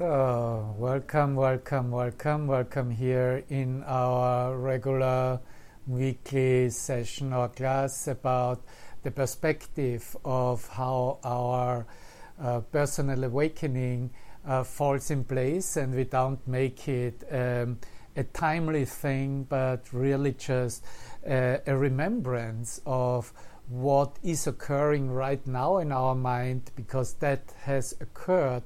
So, welcome, welcome, welcome, welcome here in our regular weekly session or class about the perspective of how our uh, personal awakening uh, falls in place and we don't make it um, a timely thing but really just uh, a remembrance of what is occurring right now in our mind because that has occurred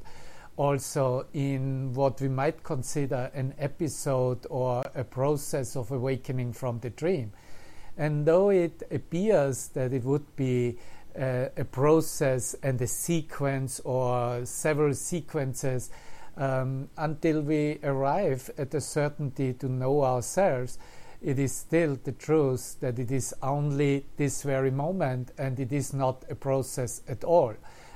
also in what we might consider an episode or a process of awakening from the dream. And though it appears that it would be uh, a process and a sequence or several sequences um, until we arrive at a certainty to know ourselves, it is still the truth that it is only this very moment and it is not a process at all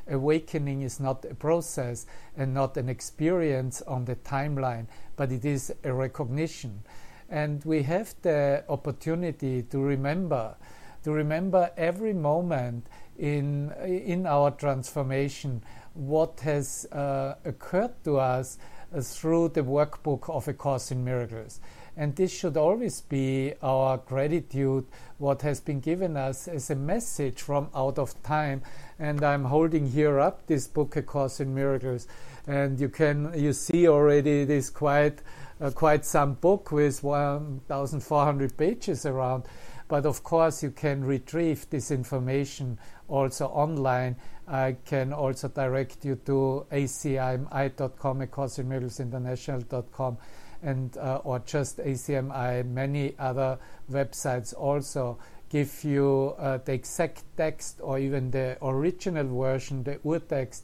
awakening is not a process and not an experience on the timeline, but it is a recognition. And we have the opportunity to remember, to remember every moment in, in our transformation what has uh, occurred to us uh, through the workbook of A Course in Miracles. And this should always be our gratitude, what has been given us as a message from out of time. And I'm holding here up this book, A Course in Miracles. And you can you see already it is quite uh, quite some book with 1,400 pages around. But of course, you can retrieve this information also online. I can also direct you to acimi.com, A Course in Miracles International.com and uh, or just ACMI, many other websites also give you uh, the exact text or even the original version, the urtext,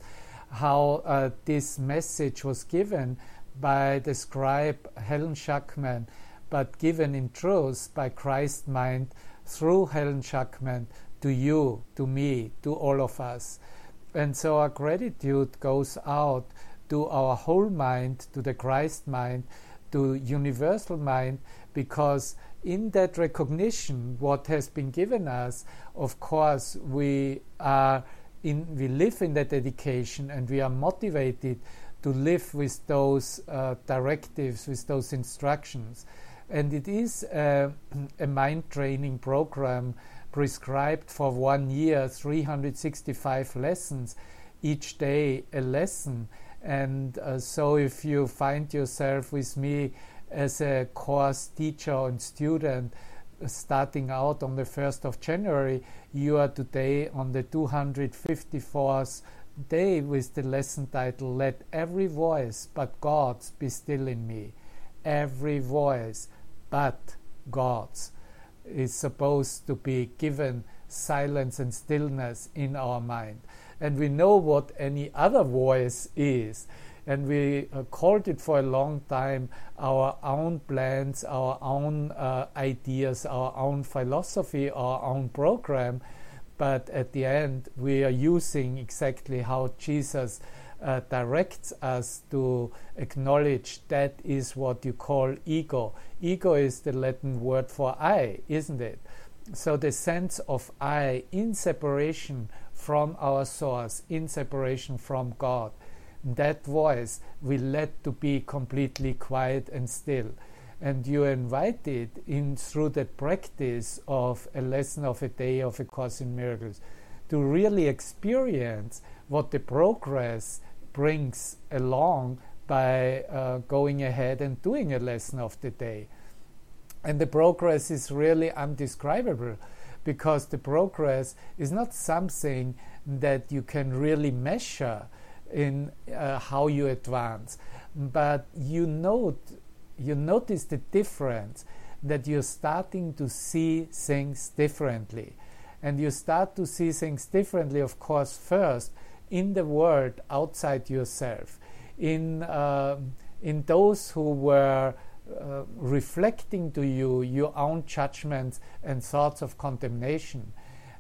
how uh, this message was given by the scribe Helen Schucman, but given in truth by Christ mind through Helen Schucman to you, to me, to all of us. And so our gratitude goes out to our whole mind, to the Christ mind, to universal mind because in that recognition what has been given us of course we are in we live in that dedication and we are motivated to live with those uh, directives with those instructions. And it is a, a mind training program prescribed for one year 365 lessons. Each day a lesson and uh, so, if you find yourself with me as a course teacher and student starting out on the 1st of January, you are today on the 254th day with the lesson title Let Every Voice But God's Be Still in Me. Every voice but God's is supposed to be given silence and stillness in our mind and we know what any other voice is. And we uh, called it for a long time our own plans, our own uh, ideas, our own philosophy, our own program. But at the end, we are using exactly how Jesus uh, directs us to acknowledge that is what you call ego. Ego is the Latin word for I, isn't it? So the sense of I in separation from our source, in separation from God. That voice we let to be completely quiet and still. And you are invited in through the practice of a lesson of a day of A Course in Miracles to really experience what the progress brings along by uh, going ahead and doing a lesson of the day. And the progress is really undescribable because the progress is not something that you can really measure in uh, how you advance, but you note you notice the difference that you're starting to see things differently. And you start to see things differently, of course, first in the world outside yourself, in, uh, in those who were uh, reflecting to you your own judgments and thoughts of condemnation.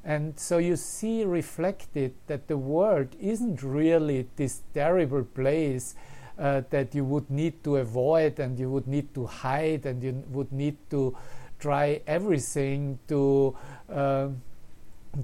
And so you see reflected that the world isn't really this terrible place uh, that you would need to avoid and you would need to hide and you would need to try everything to, uh,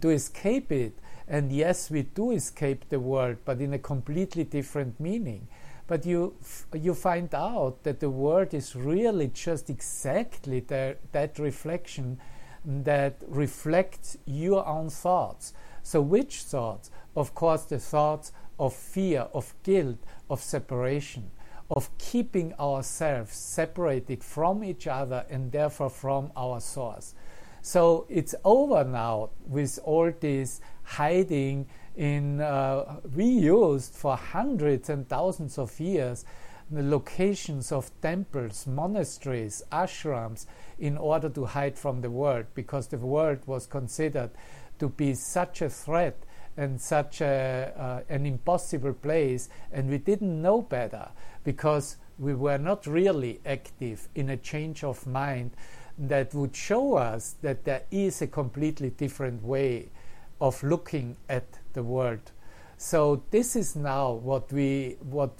to escape it. And yes, we do escape the world, but in a completely different meaning. But you you find out that the word is really just exactly that reflection that reflects your own thoughts. So, which thoughts? Of course, the thoughts of fear, of guilt, of separation, of keeping ourselves separated from each other and therefore from our source. So it's over now with all this hiding in uh, we used for hundreds and thousands of years the locations of temples, monasteries, ashrams in order to hide from the world because the world was considered to be such a threat and such a, uh, an impossible place and we didn't know better because we were not really active in a change of mind that would show us that there is a completely different way of looking at the world. So this is now what we what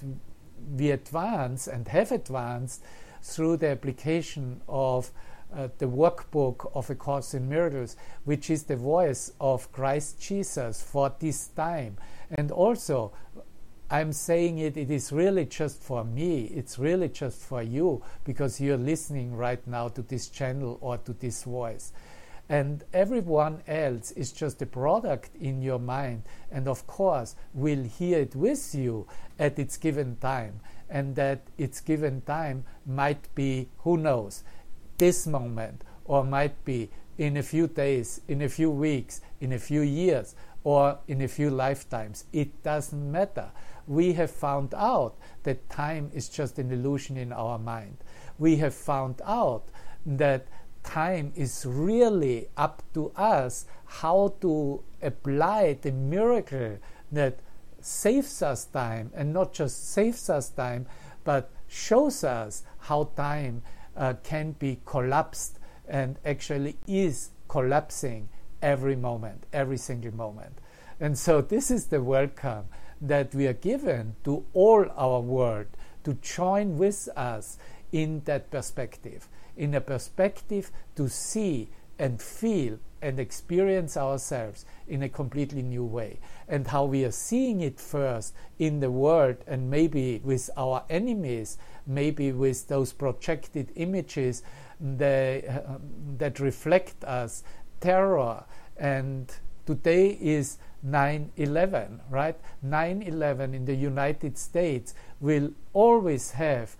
we advance and have advanced through the application of uh, the workbook of A Course in Miracles, which is the voice of Christ Jesus for this time. And also, I'm saying it, it is really just for me, it's really just for you, because you're listening right now to this channel or to this voice. And everyone else is just a product in your mind, and of course, will hear it with you at its given time. And that its given time might be, who knows, this moment, or might be in a few days, in a few weeks, in a few years, or in a few lifetimes. It doesn't matter. We have found out that time is just an illusion in our mind. We have found out that time is really up to us how to apply the miracle that saves us time and not just saves us time but shows us how time uh, can be collapsed and actually is collapsing every moment, every single moment. And so, this is the welcome that we are given to all our world to join with us in that perspective, in a perspective to see and feel and experience ourselves in a completely new way. And how we are seeing it first in the world and maybe with our enemies, maybe with those projected images that, uh, that reflect us, terror. And today is 9 11, right? 9 11 in the United States will always have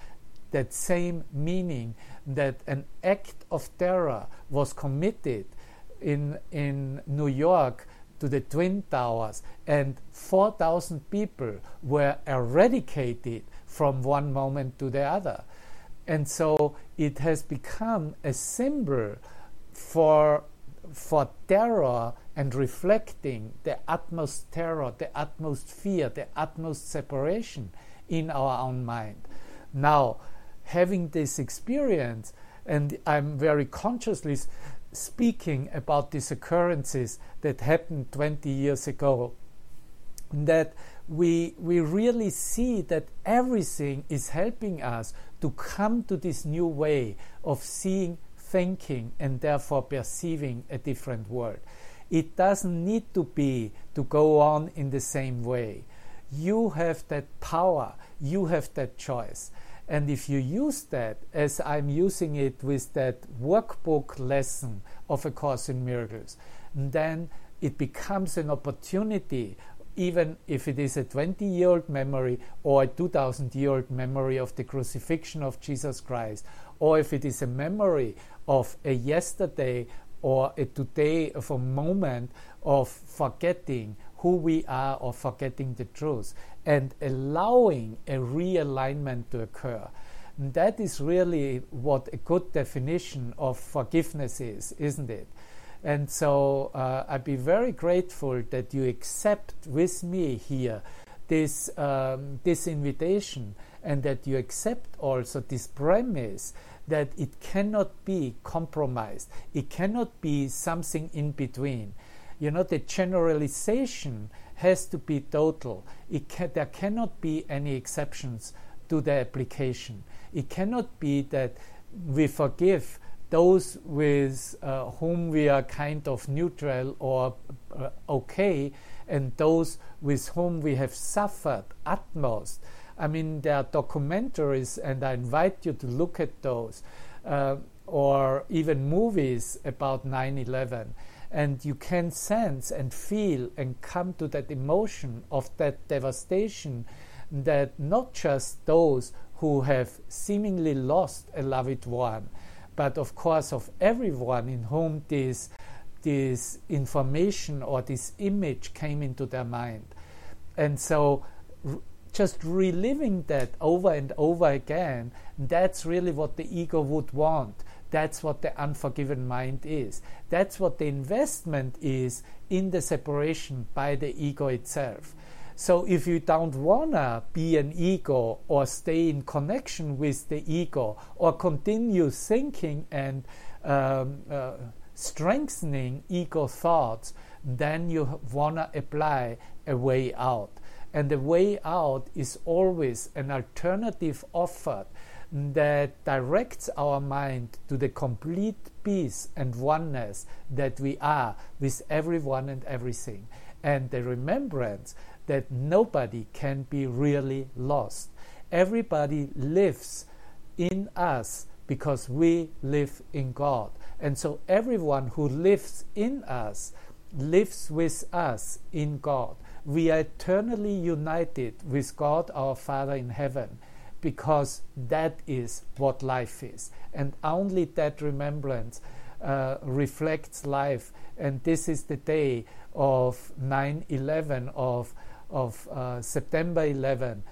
that same meaning that an act of terror was committed in, in New York to the Twin Towers, and 4,000 people were eradicated from one moment to the other. And so it has become a symbol for, for terror and reflecting the utmost terror, the utmost fear, the utmost separation in our own mind. Now, having this experience, and I'm very consciously speaking about these occurrences that happened 20 years ago, that we, we really see that everything is helping us to come to this new way of seeing, thinking, and therefore perceiving a different world. It doesn't need to be to go on in the same way. You have that power, you have that choice. And if you use that, as I'm using it with that workbook lesson of A Course in Miracles, then it becomes an opportunity, even if it is a 20 year old memory or a 2000 year old memory of the crucifixion of Jesus Christ, or if it is a memory of a yesterday or a today of a moment of forgetting who we are or forgetting the truth and allowing a realignment to occur. And that is really what a good definition of forgiveness is, isn't it? And so uh, I'd be very grateful that you accept with me here this, um, this invitation and that you accept also this premise that it cannot be compromised, it cannot be something in between you know, the generalization has to be total. Can, there cannot be any exceptions to the application. It cannot be that we forgive those with uh, whom we are kind of neutral or uh, okay, and those with whom we have suffered utmost. I mean, there are documentaries, and I invite you to look at those, uh, or even movies about 9 11. And you can sense and feel and come to that emotion of that devastation that not just those who have seemingly lost a loved one, but of course of everyone in whom this this information or this image came into their mind. And so just reliving that over and over again, that's really what the ego would want. That's what the unforgiven mind is. That's what the investment is in the separation by the ego itself. So if you don't wanna be an ego or stay in connection with the ego or continue thinking and um, uh, strengthening ego thoughts, then you wanna apply a way out. And the way out is always an alternative offered that directs our mind to the complete peace and oneness that we are with everyone and everything. And the remembrance that nobody can be really lost. Everybody lives in us because we live in God. And so everyone who lives in us lives with us in God. We are eternally united with God our Father in heaven because that is what life is. And only that remembrance uh, reflects life. And this is the day of 9 11, of of uh, September 11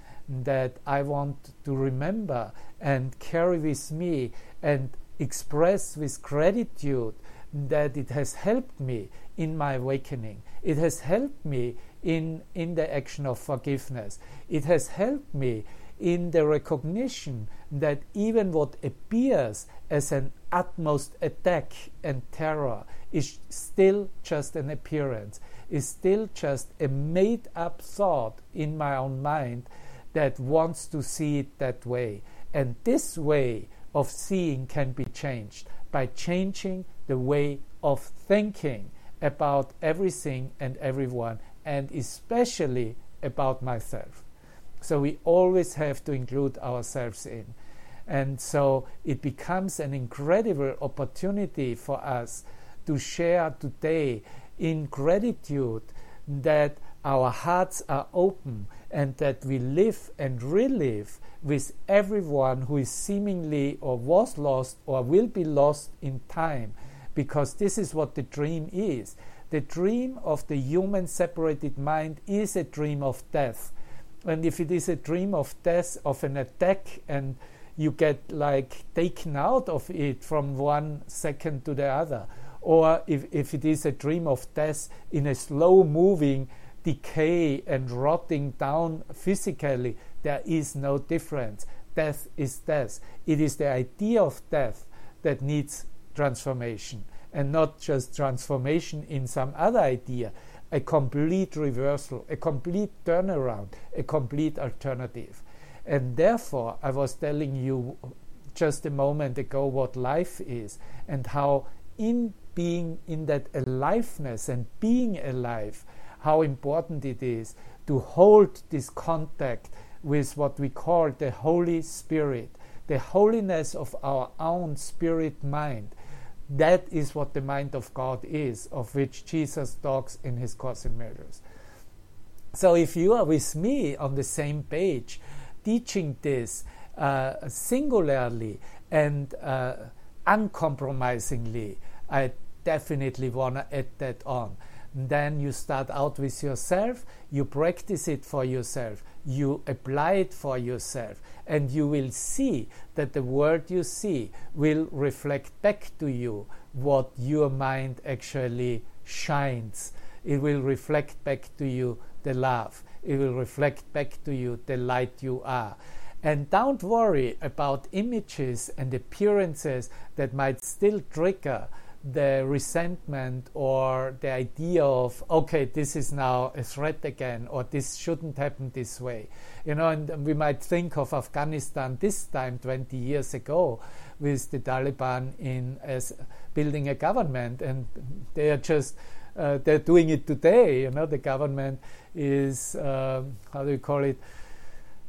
that I want to remember and carry with me and express with gratitude that it has helped me in my awakening. It has helped me in, in the action of forgiveness. It has helped me in the recognition that even what appears as an utmost attack and terror is still just an appearance is still just a made up thought in my own mind that wants to see it that way. And this way of seeing can be changed by changing the way of thinking about everything and everyone, and especially about myself. So we always have to include ourselves in. And so it becomes an incredible opportunity for us to share today in gratitude that our hearts are open and that we live and relive with everyone who is seemingly or was lost or will be lost in time, because this is what the dream is. The dream of the human separated mind is a dream of death. And if it is a dream of death, of an attack, and you get like taken out of it from one second to the other, or if, if it is a dream of death in a slow moving decay and rotting down physically, there is no difference. Death is death. It is the idea of death that needs transformation and not just transformation in some other idea, a complete reversal, a complete turnaround, a complete alternative. And therefore, I was telling you just a moment ago what life is and how in being in that aliveness and being alive, how important it is to hold this contact with what we call the Holy Spirit, the holiness of our own spirit mind. That is what the mind of God is, of which Jesus talks in his Course in Miracles. So, if you are with me on the same page, teaching this uh, singularly and uh, uncompromisingly, I definitely want to add that on. Then you start out with yourself, you practice it for yourself, you apply it for yourself, and you will see that the world you see will reflect back to you what your mind actually shines. It will reflect back to you the love, it will reflect back to you the light you are. And don't worry about images and appearances that might still trigger the resentment or the idea of okay this is now a threat again or this shouldn't happen this way you know and we might think of afghanistan this time 20 years ago with the taliban in as building a government and they are just uh, they're doing it today you know the government is uh, how do you call it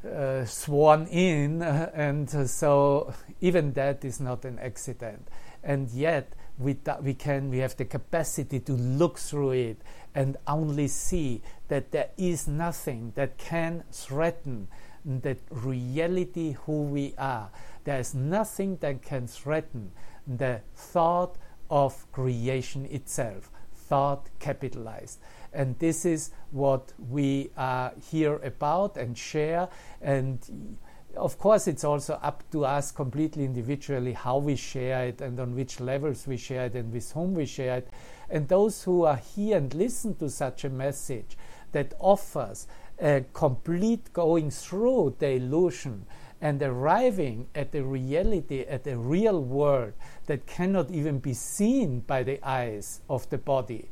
uh, sworn in, and so even that is not an accident. And yet, we, we can we have the capacity to look through it and only see that there is nothing that can threaten the reality who we are. There is nothing that can threaten the thought of creation itself, thought capitalized. And this is what we are here about and share. And of course, it's also up to us completely individually how we share it and on which levels we share it and with whom we share it. And those who are here and listen to such a message that offers a complete going through the illusion and arriving at the reality, at the real world that cannot even be seen by the eyes of the body.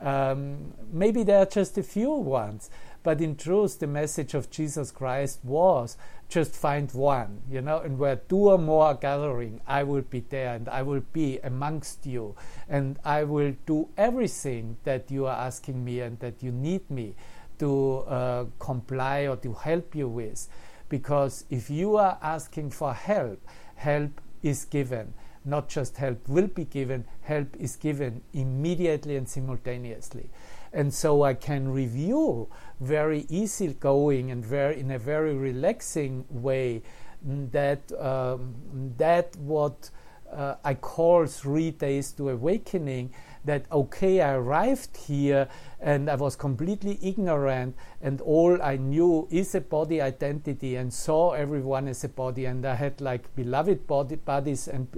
Um, maybe there are just a few ones, but in truth, the message of Jesus Christ was just find one, you know, and where two or more are gathering, I will be there and I will be amongst you, and I will do everything that you are asking me and that you need me to uh, comply or to help you with. Because if you are asking for help, help is given. Not just help will be given, help is given immediately and simultaneously. And so I can review very easygoing and very in a very relaxing way that um, that what uh, I call three days to awakening that okay I arrived here and I was completely ignorant and all I knew is a body identity and saw everyone as a body and I had like beloved body bodies and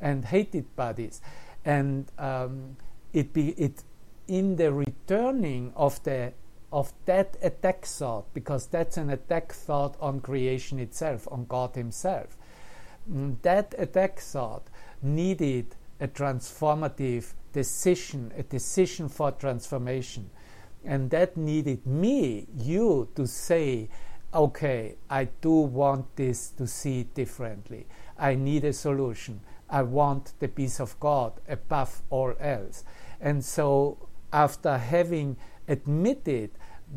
and hated bodies and um, it be it in the returning of the of that attack thought because that's an attack thought on creation itself on God himself mm, that attack thought needed a transformative decision, a decision for transformation. And that needed me, you, to say, okay, I do want this to see differently. I need a solution. I want the peace of God above all else. And so, after having admitted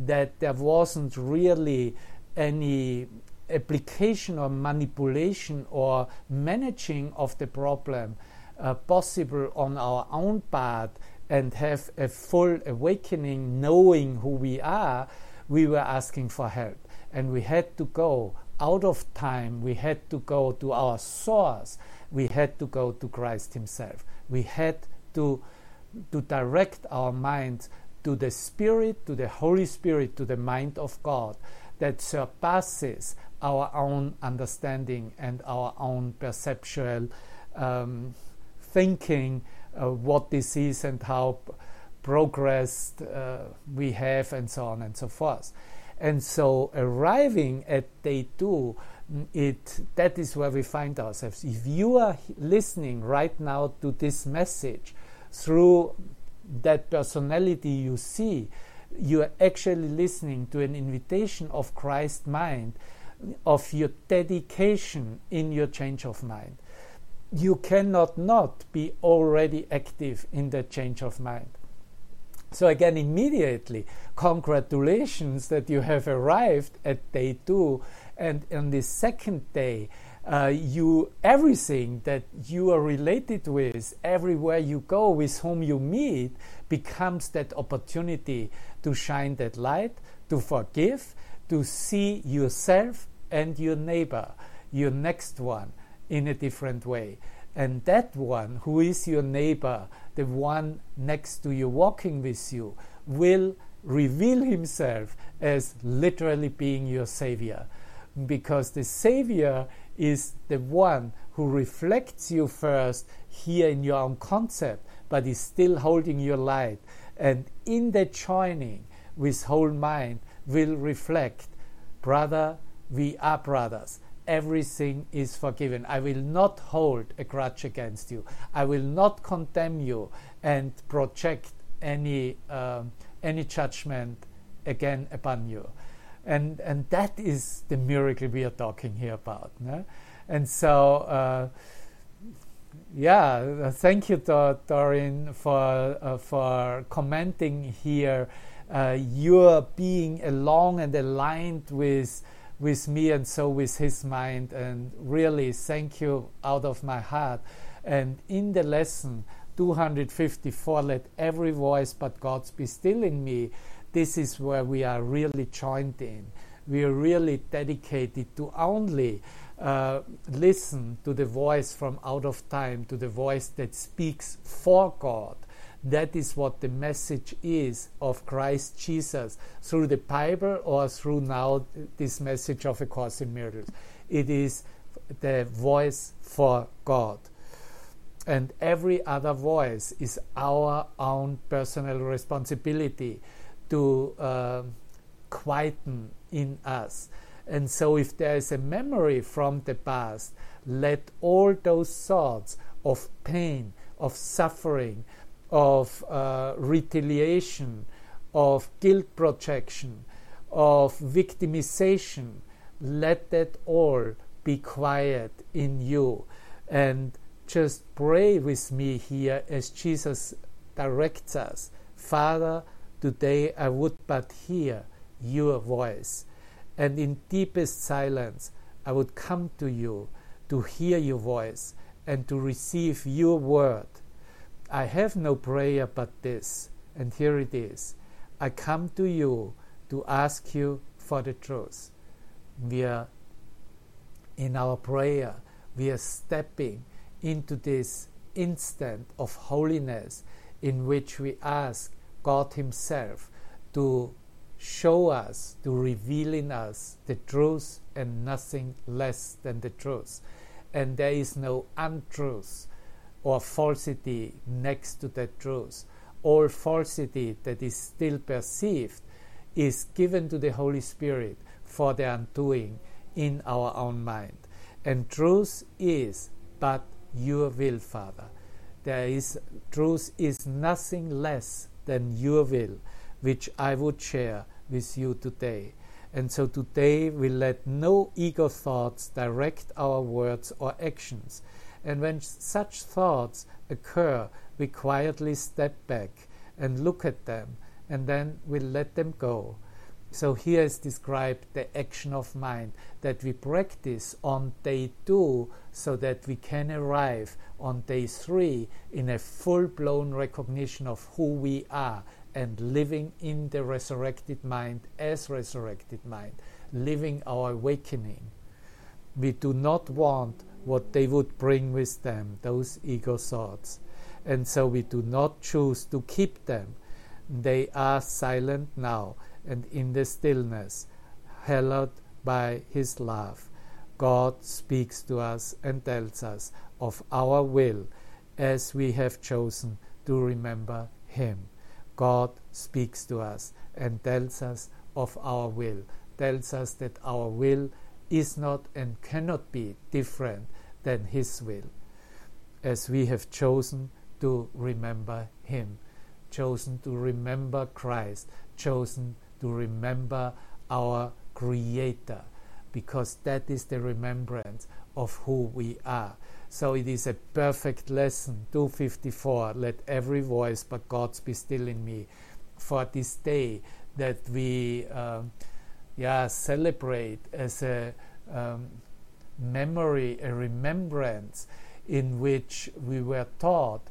that there wasn't really any application or manipulation or managing of the problem uh, possible on our own part and have a full awakening, knowing who we are, we were asking for help. And we had to go out of time, we had to go to our source, we had to go to Christ Himself. We had to, to direct our minds to the Spirit, to the Holy Spirit, to the mind of God that surpasses our own understanding and our own perceptual um, thinking uh, what this is and how progressed uh, we have and so on and so forth. And so arriving at day two, mm, it that is where we find ourselves. If you are listening right now to this message through that personality you see, you are actually listening to an invitation of Christ mind of your dedication in your change of mind. You cannot not be already active in that change of mind. So, again, immediately, congratulations that you have arrived at day two. And on the second day, uh, you everything that you are related with, everywhere you go, with whom you meet, becomes that opportunity to shine that light, to forgive, to see yourself and your neighbor, your next one, in a different way. And that one, who is your neighbor, the one next to you, walking with you, will reveal himself as literally being your savior. Because the savior is the one who reflects you first here in your own concept, but is still holding your light. And in that joining with whole mind will reflect, brother, we are brothers. Everything is forgiven. I will not hold a grudge against you. I will not condemn you and project any um, any judgment again upon you. And and that is the miracle we are talking here about. No? And so. Uh, yeah, thank you, Doreen, for uh, for commenting here. Uh, you're being along and aligned with with me and so with his mind. And really, thank you out of my heart. And in the lesson 254, let every voice but God's be still in me. This is where we are really joined in. We are really dedicated to only uh, listen to the voice from out of time, to the voice that speaks for God. That is what the message is of Christ Jesus through the Bible or through now this message of A Course in Miracles. It is the voice for God. And every other voice is our own personal responsibility to uh, quieten in us. And so, if there is a memory from the past, let all those thoughts of pain, of suffering, of uh, retaliation, of guilt projection, of victimization, let that all be quiet in you. And just pray with me here as Jesus directs us. Father, today I would but hear your voice. And in deepest silence, I would come to you to hear your voice and to receive your word I have no prayer but this, and here it is. I come to you to ask you for the truth. We are in our prayer, we are stepping into this instant of holiness in which we ask God Himself to show us, to reveal in us the truth and nothing less than the truth. And there is no untruth or falsity next to that truth. All falsity that is still perceived is given to the Holy Spirit for the undoing in our own mind. And truth is but your will, Father. There is truth is nothing less than your will, which I would share with you today. And so today we let no ego thoughts direct our words or actions and when such thoughts occur, we quietly step back and look at them, and then we let them go. So here is described the action of mind that we practice on day two so that we can arrive on day three in a full blown recognition of who we are and living in the resurrected mind as resurrected mind, living our awakening. We do not want what they would bring with them, those ego thoughts. And so we do not choose to keep them. They are silent now and in the stillness, hallowed by His love. God speaks to us and tells us of our will as we have chosen to remember Him. God speaks to us and tells us of our will, tells us that our will is not and cannot be different than His will, as we have chosen to remember Him, chosen to remember Christ, chosen to remember our Creator, because that is the remembrance of who we are. So it is a perfect lesson, 254. Let every voice but God's be still in me. For this day that we um, yeah, celebrate as a um, memory, a remembrance in which we were taught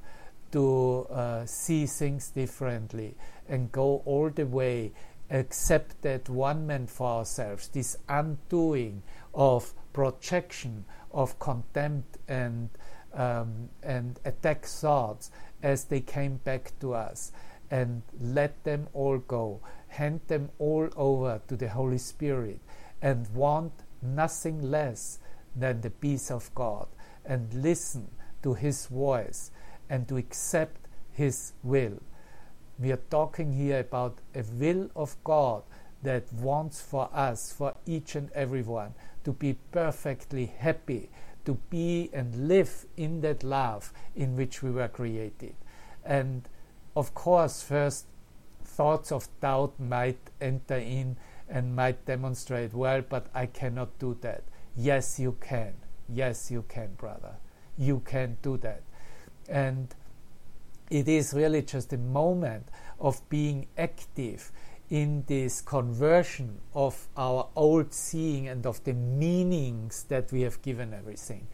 to uh, see things differently and go all the way, accept that one man for ourselves, this undoing of projection, of contempt and um, and attack thoughts as they came back to us, and let them all go, hand them all over to the Holy Spirit, and want nothing less than the peace of God and listen to His voice and to accept His will. We are talking here about a will of God that wants for us, for each and everyone, to be perfectly happy, to be and live in that love in which we were created. And of course, first thoughts of doubt might enter in and might demonstrate, well, but I cannot do that. Yes, you can. Yes, you can, brother. You can do that. And it is really just a moment of being active in this conversion of our old seeing and of the meanings that we have given everything.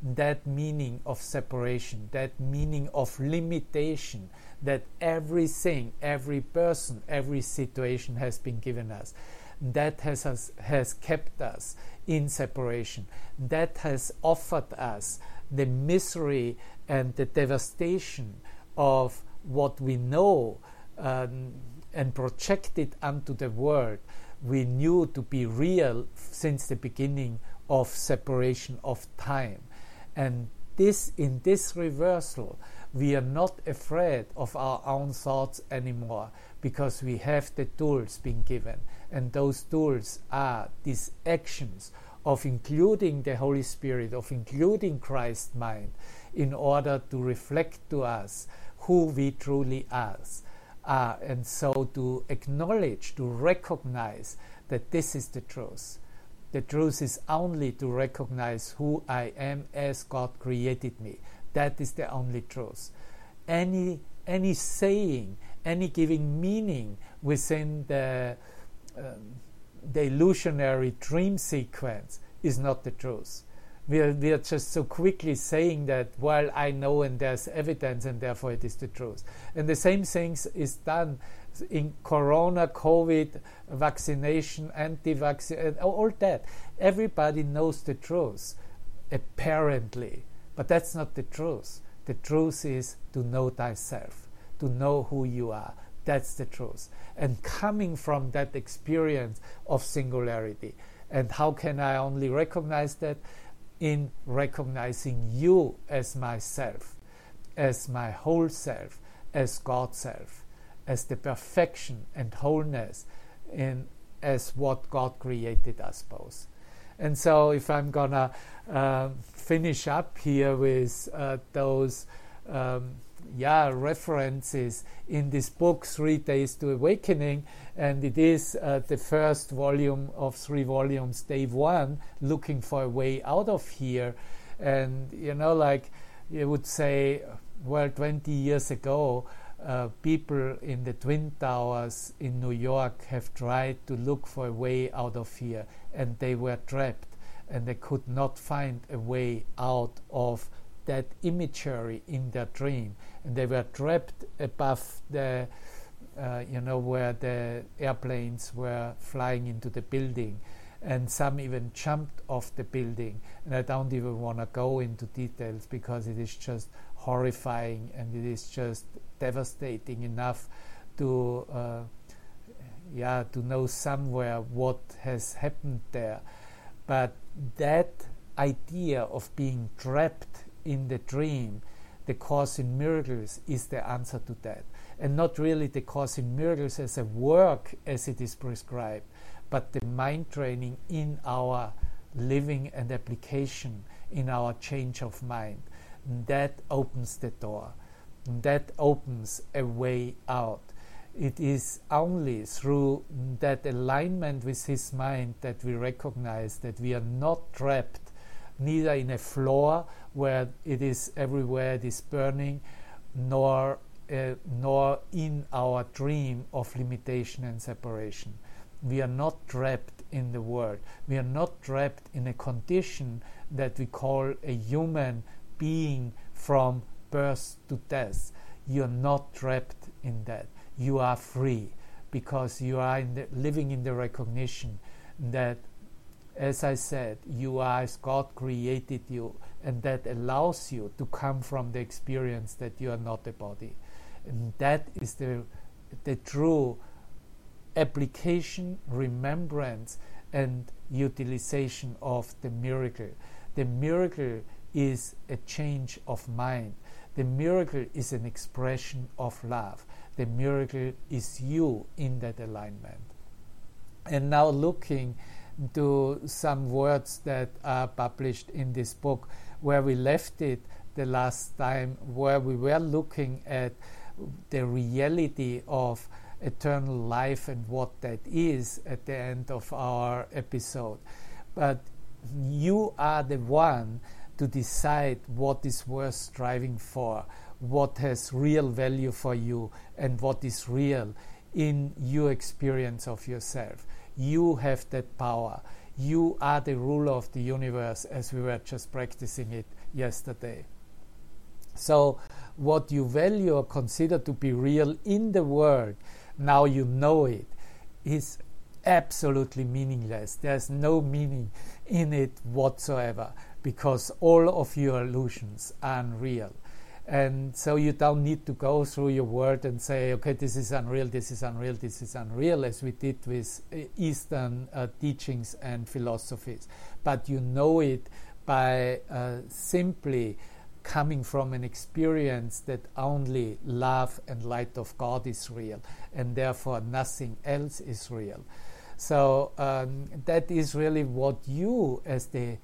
That meaning of separation, that meaning of limitation, that everything, every person, every situation has been given us. That has, has kept us in separation. That has offered us the misery and the devastation of what we know um, and projected unto the world we knew to be real since the beginning of separation of time. And this in this reversal, we are not afraid of our own thoughts anymore because we have the tools being given. And those tools are these actions of including the Holy Spirit, of including Christ's mind, in order to reflect to us who we truly are. Uh, and so to acknowledge, to recognize that this is the truth. The truth is only to recognize who I am as God created me. That is the only truth. Any any saying, any giving meaning within the um, the illusionary dream sequence is not the truth. We are, we are just so quickly saying that, well, I know and there's evidence and therefore it is the truth. And the same things is done in corona, COVID, vaccination, anti-vaccine, all that. Everybody knows the truth, apparently. But that's not the truth. The truth is to know thyself, to know who you are. That's the truth. And coming from that experience of singularity. And how can I only recognize that? In recognizing you as myself, as my whole self, as God's self, as the perfection and wholeness, in, as what God created us both. And so, if I'm gonna uh, finish up here with uh, those um, yeah references in this book three days to awakening and it is uh, the first volume of three volumes day one looking for a way out of here. And you know like you would say well 20 years ago uh, people in the twin towers in new york have tried to look for a way out of here and they were trapped and they could not find a way out of that imagery in their dream. And they were trapped above the uh, you know where the airplanes were flying into the building. And some even jumped off the building. And i don't even want to go into details because it is just horrifying and it is just devastating enough to uh, yeah to know somewhere what has happened there. But that idea of being trapped in the dream the Course in Miracles is the answer to that. And not really the Course in Miracles as a work as it is prescribed, but the mind training in our living and application in our change of mind. That opens the door. That opens a way out. It is only through that alignment with His mind that we recognize that we are not trapped neither in a floor where it is everywhere it is burning, nor uh, nor in our dream of limitation and separation. We are not trapped in the world. We are not trapped in a condition that we call a human being from birth to death. You are not trapped in that. You are free because you are in the, living in the recognition that as I said, you are as God created you, and that allows you to come from the experience that you are not a body. And that is the, the true application, remembrance, and utilization of the miracle. The miracle is a change of mind. The miracle is an expression of love. The miracle is you in that alignment. And now looking to some words that are published in this book, where we left it the last time, where we were looking at the reality of eternal life and what that is at the end of our episode. But you are the one to decide what is worth striving for, what has real value for you, and what is real in your experience of yourself. You have that power. You are the ruler of the universe as we were just practicing it yesterday. So, what you value or consider to be real in the world, now you know it, is absolutely meaningless. There's no meaning in it whatsoever because all of your illusions are unreal. And so you don't need to go through your word and say, okay, this is unreal, this is unreal, this is unreal, as we did with uh, Eastern uh, teachings and philosophies. But you know it by uh, simply coming from an experience that only love and light of God is real, and therefore nothing else is real. So um, that is really what you, as the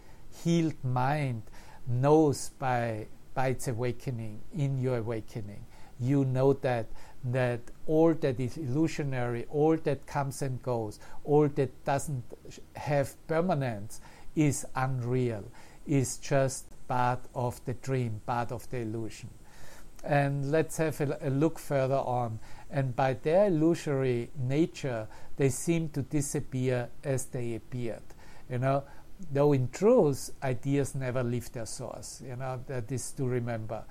healed mind, knows by by its awakening in your awakening. You know that that all that is illusionary, all that comes and goes, all that doesn't have permanence is unreal, is just part of the dream, part of the illusion. And let's have a, a look further on. And by their illusory nature, they seem to disappear as they appeared. You know, though in truth, ideas never leave their source. You know, that is to remember.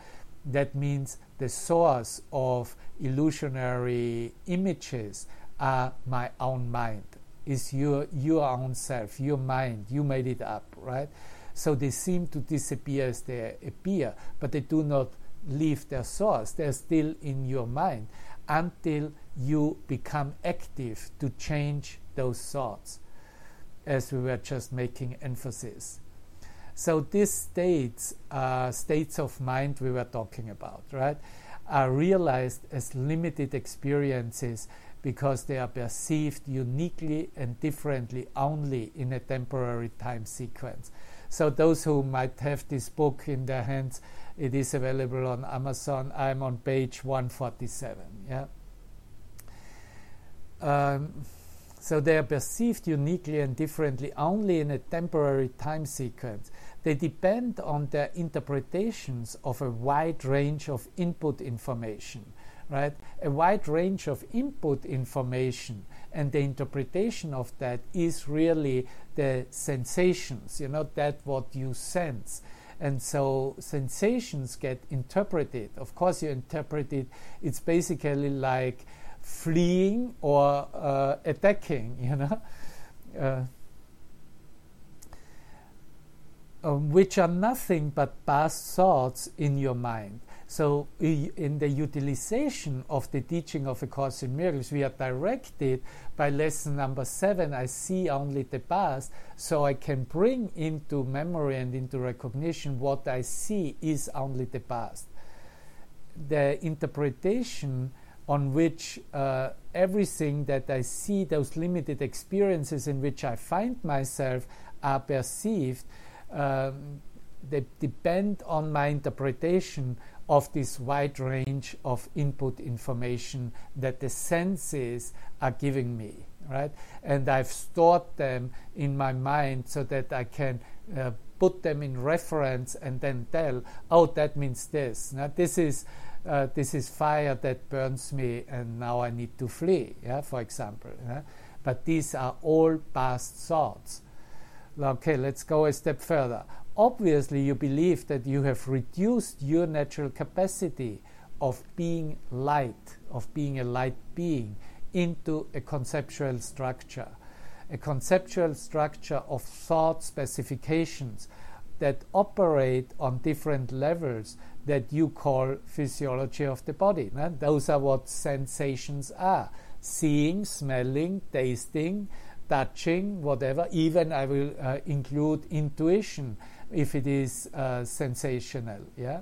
That means the source of illusionary images are my own mind, is your, your own self, your mind. You made it up, right? So they seem to disappear as they appear, but they do not leave their source. They're still in your mind until you become active to change those thoughts as we were just making emphasis. So these states, uh, states of mind we were talking about, right, are realized as limited experiences because they are perceived uniquely and differently only in a temporary time sequence. So those who might have this book in their hands, it is available on Amazon. I'm on page 147. Yeah. Um, so they are perceived uniquely and differently only in a temporary time sequence. They depend on their interpretations of a wide range of input information, right? A wide range of input information, and the interpretation of that is really the sensations, you know, that what you sense. And so sensations get interpreted. Of course, you interpret it, it's basically like fleeing or uh, attacking, you know, uh, um, which are nothing but past thoughts in your mind. So, in the utilization of the teaching of A Course in Miracles, we are directed by lesson number seven I see only the past, so I can bring into memory and into recognition what I see is only the past. The interpretation on which uh, everything that I see, those limited experiences in which I find myself, are perceived, um, they depend on my interpretation of this wide range of input information that the senses are giving me, right? And I've stored them in my mind so that I can uh, put them in reference and then tell, oh, that means this. Now, this is uh, this is fire that burns me and now I need to flee, yeah, for example. Yeah? But these are all past thoughts. Okay, let's go a step further. Obviously, you believe that you have reduced your natural capacity of being light, of being a light being, into a conceptual structure. A conceptual structure of thought specifications that operate on different levels that you call physiology of the body. No? Those are what sensations are seeing, smelling, tasting, touching, whatever. Even I will uh, include intuition if it is uh, sensational. Yeah,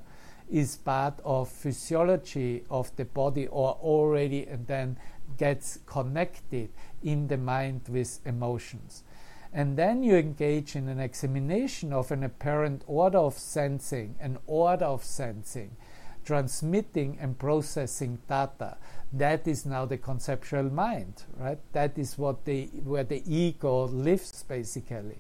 is part of physiology of the body or already and then gets connected in the mind with emotions. And then you engage in an examination of an apparent order of sensing, an order of sensing, transmitting and processing data. That is now the conceptual mind, right? That is what the where the ego lives basically.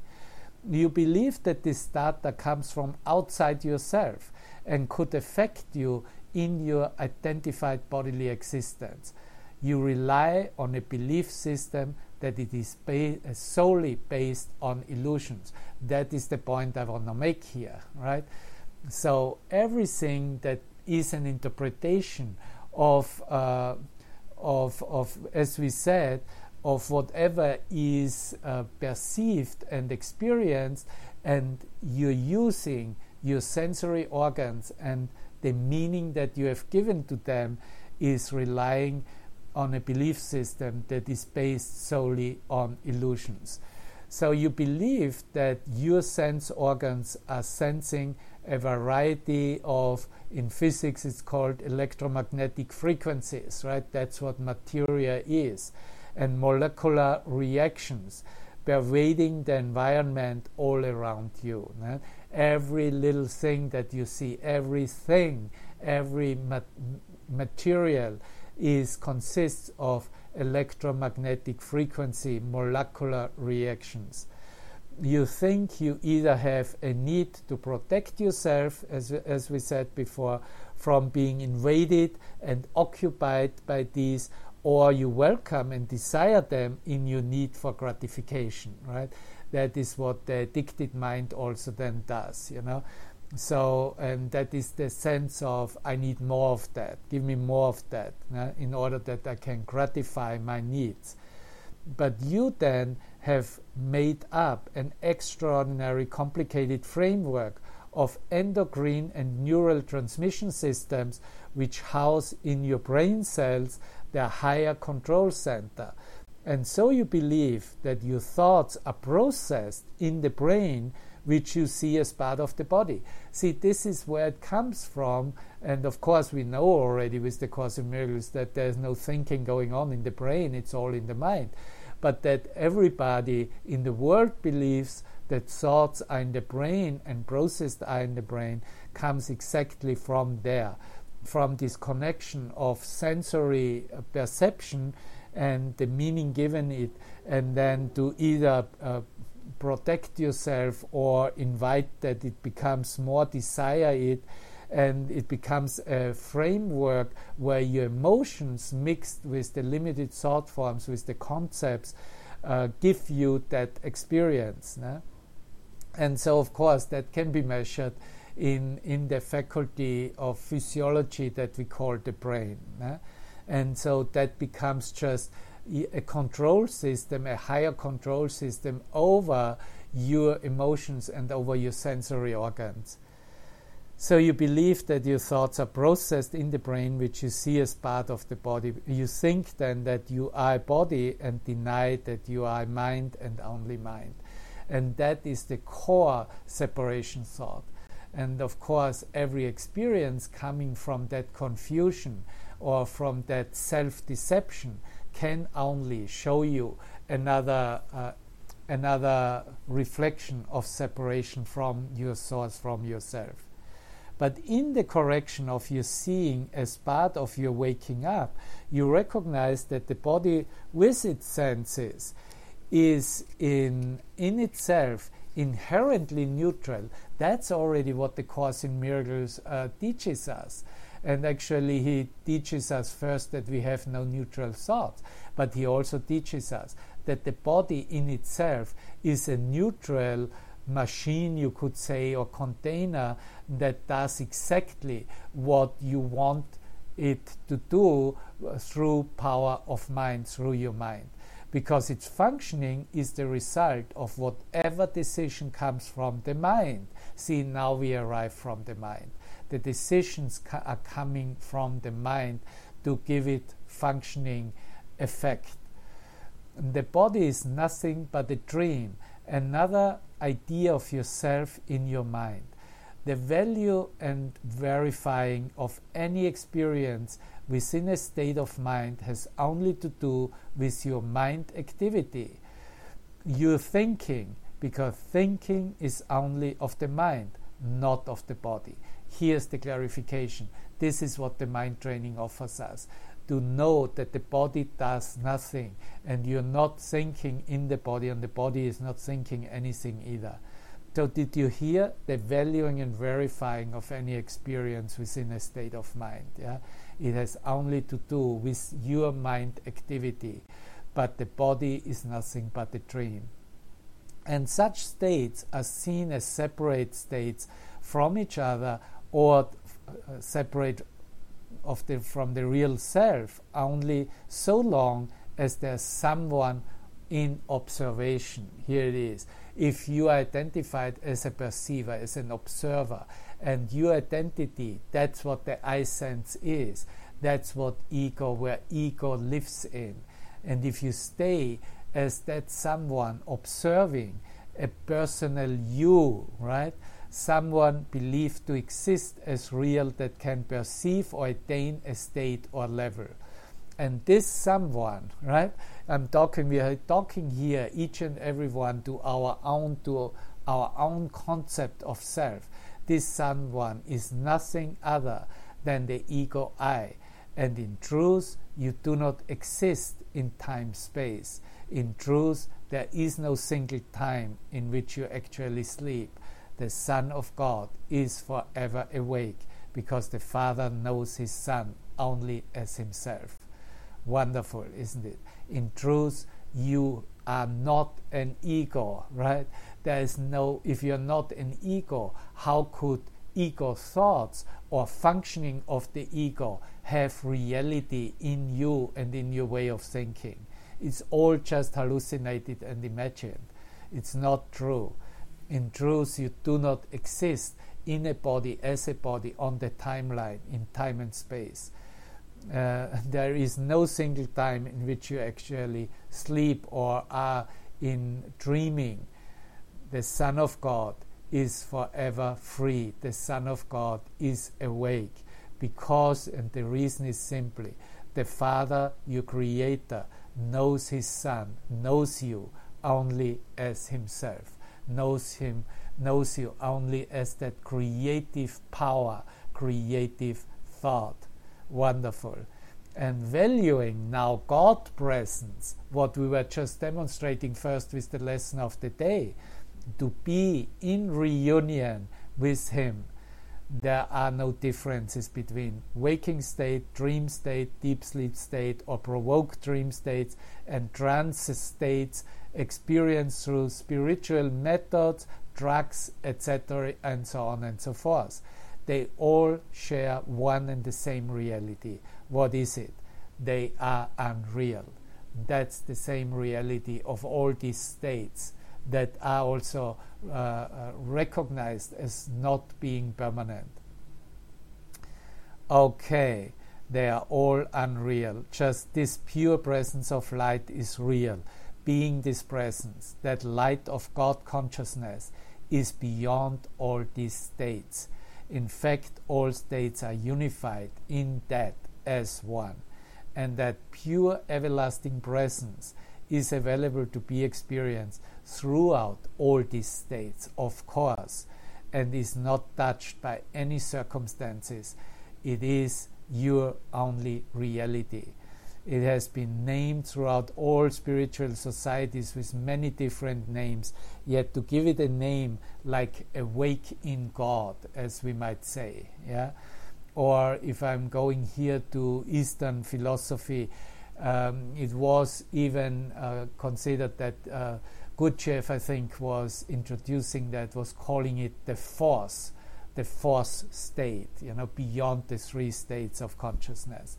You believe that this data comes from outside yourself and could affect you in your identified bodily existence. you rely on a belief system that it is ba- solely based on illusions. That is the point I want to make here, right? So everything that is an interpretation of, uh, of, of, as we said, of whatever is uh, perceived and experienced, and you're using your sensory organs and the meaning that you have given to them is relying on a belief system that is based solely on illusions. So you believe that your sense organs are sensing a variety of, in physics, it's called electromagnetic frequencies, right? That's what materia is. And molecular reactions pervading the environment all around you. Right? Every little thing that you see, everything, every mat- material is consists of electromagnetic frequency molecular reactions. You think you either have a need to protect yourself, as, as we said before, from being invaded and occupied by these, or you welcome and desire them in your need for gratification, right? That is what the addicted mind also then does, you know. So, and that is the sense of I need more of that. Give me more of that uh, in order that I can gratify my needs. But you then have made up an extraordinary complicated framework of endocrine and neural transmission systems which house in your brain cells their higher control center. And so you believe that your thoughts are processed in the brain which you see as part of the body. See, this is where it comes from. And of course, we know already with the Course in Miracles that there's no thinking going on in the brain, it's all in the mind. But that everybody in the world believes that thoughts are in the brain and processed are in the brain comes exactly from there, from this connection of sensory perception and the meaning given it, and then to either uh, protect yourself or invite that it becomes more desire it and it becomes a framework where your emotions mixed with the limited thought forms with the concepts uh, give you that experience and so of course that can be measured in in the faculty of physiology that we call the brain and so that becomes just a control system, a higher control system over your emotions and over your sensory organs. So you believe that your thoughts are processed in the brain, which you see as part of the body. You think then that you are a body and deny that you are mind and only mind. And that is the core separation thought. And of course, every experience coming from that confusion or from that self deception can only show you another uh, another reflection of separation from your source, from yourself. But in the correction of your seeing as part of your waking up, you recognize that the body with its senses is in, in itself inherently neutral. That's already what the Course in Miracles uh, teaches us. And actually, he teaches us first that we have no neutral thoughts, but he also teaches us that the body in itself is a neutral machine, you could say, or container that does exactly what you want it to do uh, through power of mind, through your mind. Because its functioning is the result of whatever decision comes from the mind. See, now we arrive from the mind the decisions ca- are coming from the mind to give it functioning effect. And the body is nothing but a dream, another idea of yourself in your mind. The value and verifying of any experience within a state of mind has only to do with your mind activity. Your thinking, because thinking is only of the mind, not of the body. Here's the clarification. This is what the mind training offers us. To know that the body does nothing and you're not thinking in the body, and the body is not thinking anything either. So, did you hear the valuing and verifying of any experience within a state of mind? Yeah, it has only to do with your mind activity, but the body is nothing but a dream. And such states are seen as separate states from each other or uh, separate of the, from the real self only so long as there's someone in observation. Here it is. If you are identified as a perceiver, as an observer, and your identity, that's what the I sense is. That's what ego, where ego lives in. And if you stay as that someone observing a personal you, right? Someone believed to exist as real that can perceive or attain a state or level. And this someone, right? I'm talking, we are talking here, each and every one, to our own, to our own concept of self. This someone is nothing other than the ego I. And in truth, you do not exist in time space. In truth, there is no single time in which you actually sleep. The Son of God is forever awake because the Father knows His Son only as Himself. Wonderful, isn't it? In truth, you are not an ego, right? There is no, if you're not an ego, how could ego thoughts or functioning of the ego have reality in you and in your way of thinking? It's all just hallucinated and imagined. It's not true. In truth, you do not exist in a body as a body on the timeline in time and space. Uh, there is no single time in which you actually sleep or are in dreaming. The Son of God is forever free. The Son of God is awake because, and the reason is simply, the Father, your Creator, knows his son, knows you only as himself, knows him, knows you only as that creative power, creative thought. Wonderful. And valuing now God presence, what we were just demonstrating first with the lesson of the day, to be in reunion with Him there are no differences between waking state, dream state, deep sleep state, or provoked dream states, and trance states experienced through spiritual methods, drugs, etc., and so on and so forth. They all share one and the same reality. What is it? They are unreal. That's the same reality of all these states that are also uh, uh, recognized as not being permanent. Okay, they are all unreal. Just this pure presence of light is real. Being this presence, that light of God consciousness, is beyond all these states. In fact, all states are unified in that as one. And that pure everlasting presence is available to be experienced throughout all these states, of course, and is not touched by any circumstances. It is your only reality. It has been named throughout all spiritual societies with many different names, yet to give it a name like awake in God, as we might say, yeah. Or if I'm going here to Eastern philosophy, um, it was even uh, considered that uh, Gurdjieff, I think, was introducing that, was calling it the force, the force state, you know, beyond the three states of consciousness.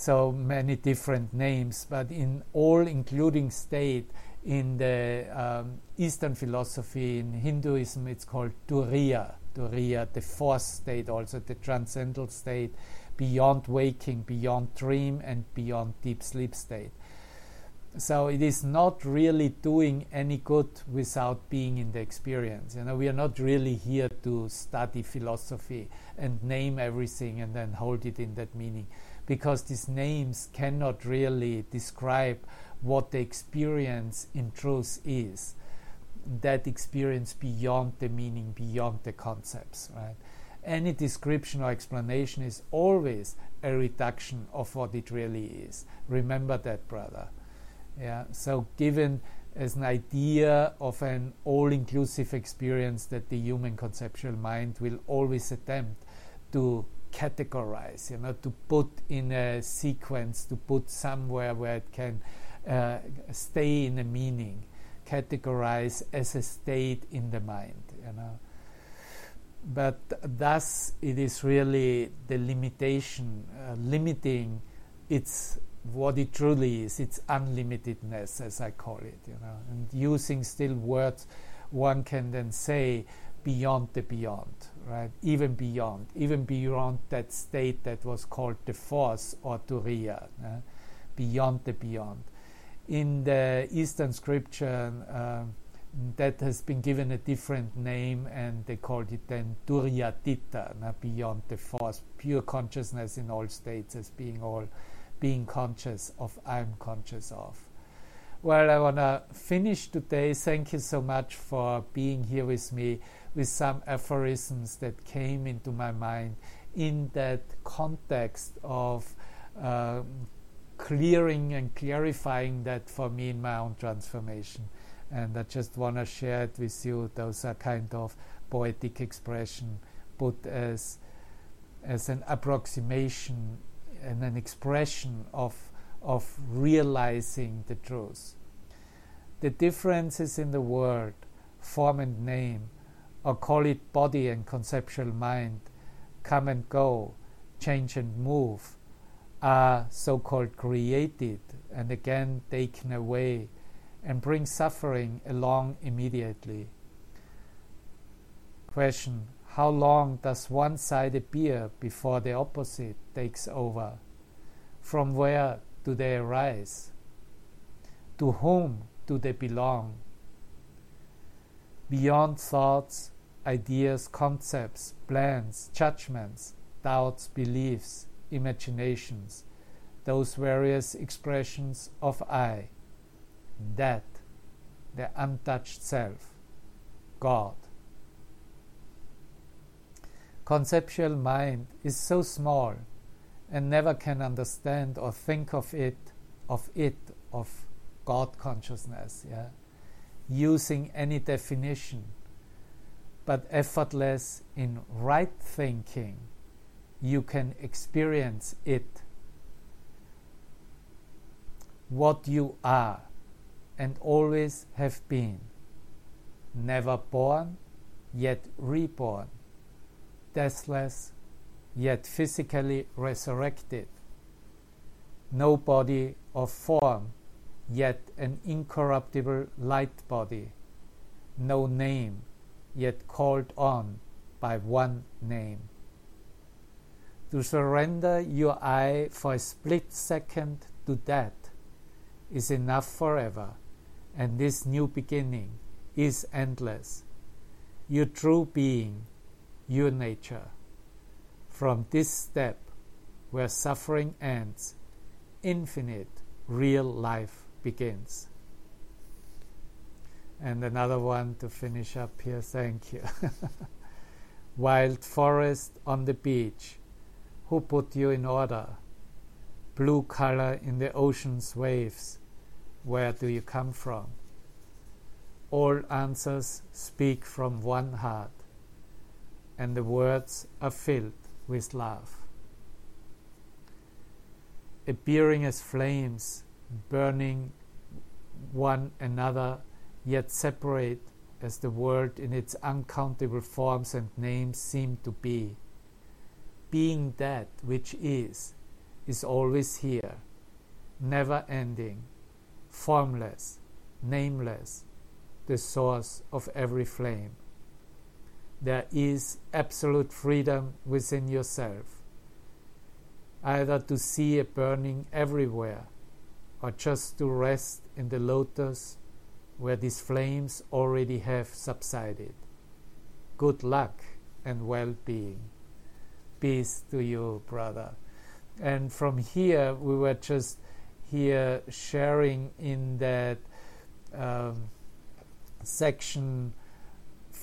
So many different names, but in all including state, in the um, Eastern philosophy, in Hinduism, it's called Turiya, Turiya, the fourth state, also the transcendental state beyond waking, beyond dream, and beyond deep sleep state. So it is not really doing any good without being in the experience. You know, we are not really here to study philosophy and name everything and then hold it in that meaning, because these names cannot really describe what the experience in truth is. That experience beyond the meaning, beyond the concepts, right? any description or explanation is always a reduction of what it really is. Remember that, brother. Yeah. So, given as an idea of an all inclusive experience that the human conceptual mind will always attempt to categorize, you know, to put in a sequence, to put somewhere where it can uh, stay in a meaning, categorize as a state in the mind, you know. But thus, it is really the limitation, uh, limiting its what it truly is, its unlimitedness, as I call it, you know, and using still words one can then say beyond the beyond, right? Even beyond, even beyond that state that was called the force or turiya, uh, beyond the beyond. In the Eastern scripture, uh, that has been given a different name, and they called it then Turiyatita, uh, beyond the force, pure consciousness in all states as being all being conscious of I'm conscious of. Well, I want to finish today. Thank you so much for being here with me with some aphorisms that came into my mind in that context of uh, clearing and clarifying that for me in my own transformation. And I just want to share it with you. Those are kind of poetic expression put as as an approximation and an expression of, of realizing the truth. The differences in the word, form and name, or call it body and conceptual mind, come and go, change and move, are so called created and again taken away and bring suffering along immediately. Question how long does one side appear before the opposite takes over? From where do they arise? To whom do they belong? Beyond thoughts, ideas, concepts, plans, judgments, doubts, beliefs, imaginations, those various expressions of I, that, the untouched self, God conceptual mind is so small and never can understand or think of it, of it, of God consciousness, yeah, using any definition, but effortless in right thinking, you can experience it, what you are and always have been, never born, yet reborn deathless, yet physically resurrected. No body of form, yet an incorruptible light body. No name, yet called on by one name. To surrender your I for a split second to that is enough forever, and this new beginning is endless. Your true being your nature. From this step, where suffering ends, infinite real life begins. And another one to finish up here, thank you. Wild forest on the beach, who put you in order? Blue color in the ocean's waves, where do you come from? All answers speak from one heart and the words are filled with love. Appearing as flames, burning one another, yet separate as the world in its uncountable forms and names seem to be. Being that which is, is always here, never ending, formless, nameless, the source of every flame there is absolute freedom within yourself, either to see a burning everywhere or just to rest in the lotus where these flames already have subsided. Good luck and well being. Peace to you, brother. And from here, we were just here sharing in that um, section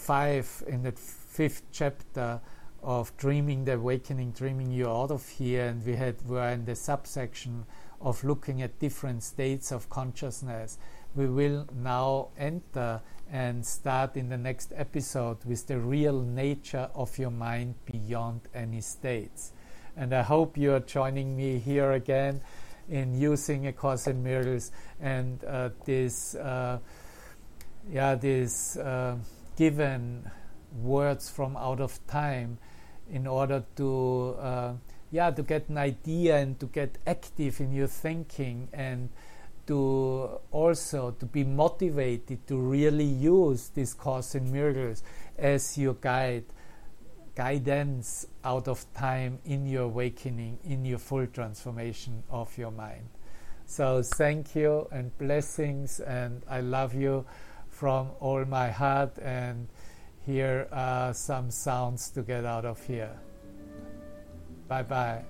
5 in the fifth chapter of dreaming the awakening dreaming you out of here and we had were in the subsection of looking at different states of consciousness we will now enter and start in the next episode with the real nature of your mind beyond any states. And I hope you are joining me here again in using A Course in Miracles and uh, this, uh, yeah, this uh, given words from out of time in order to, uh, yeah, to get an idea and to get active in your thinking and to also to be motivated to really use this course in miracles as your guide guidance out of time in your awakening in your full transformation of your mind. So thank you and blessings and i love you from all my heart and here are uh, some sounds to get out of here. Bye bye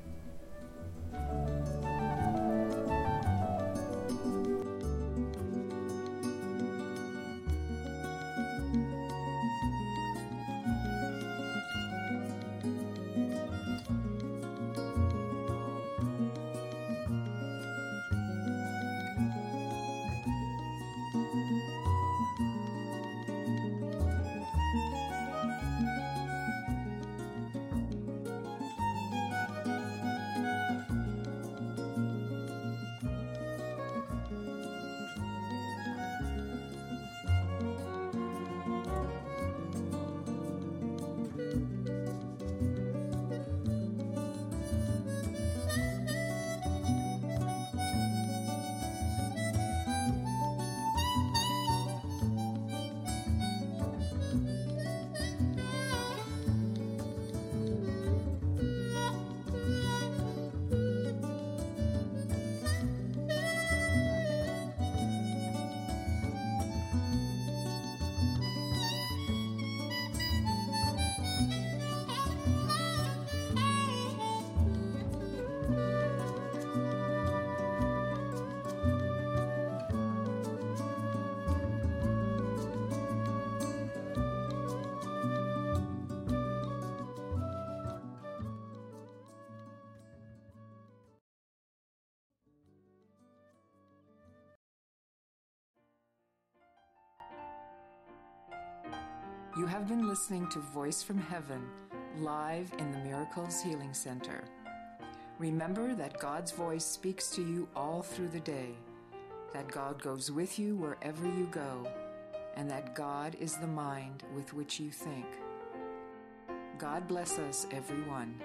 You have been listening to Voice from Heaven, live in the Miracles Healing Center. Remember that God's voice speaks to you all through the day, that God goes with you wherever you go, and that God is the mind with which you think. God bless us, everyone.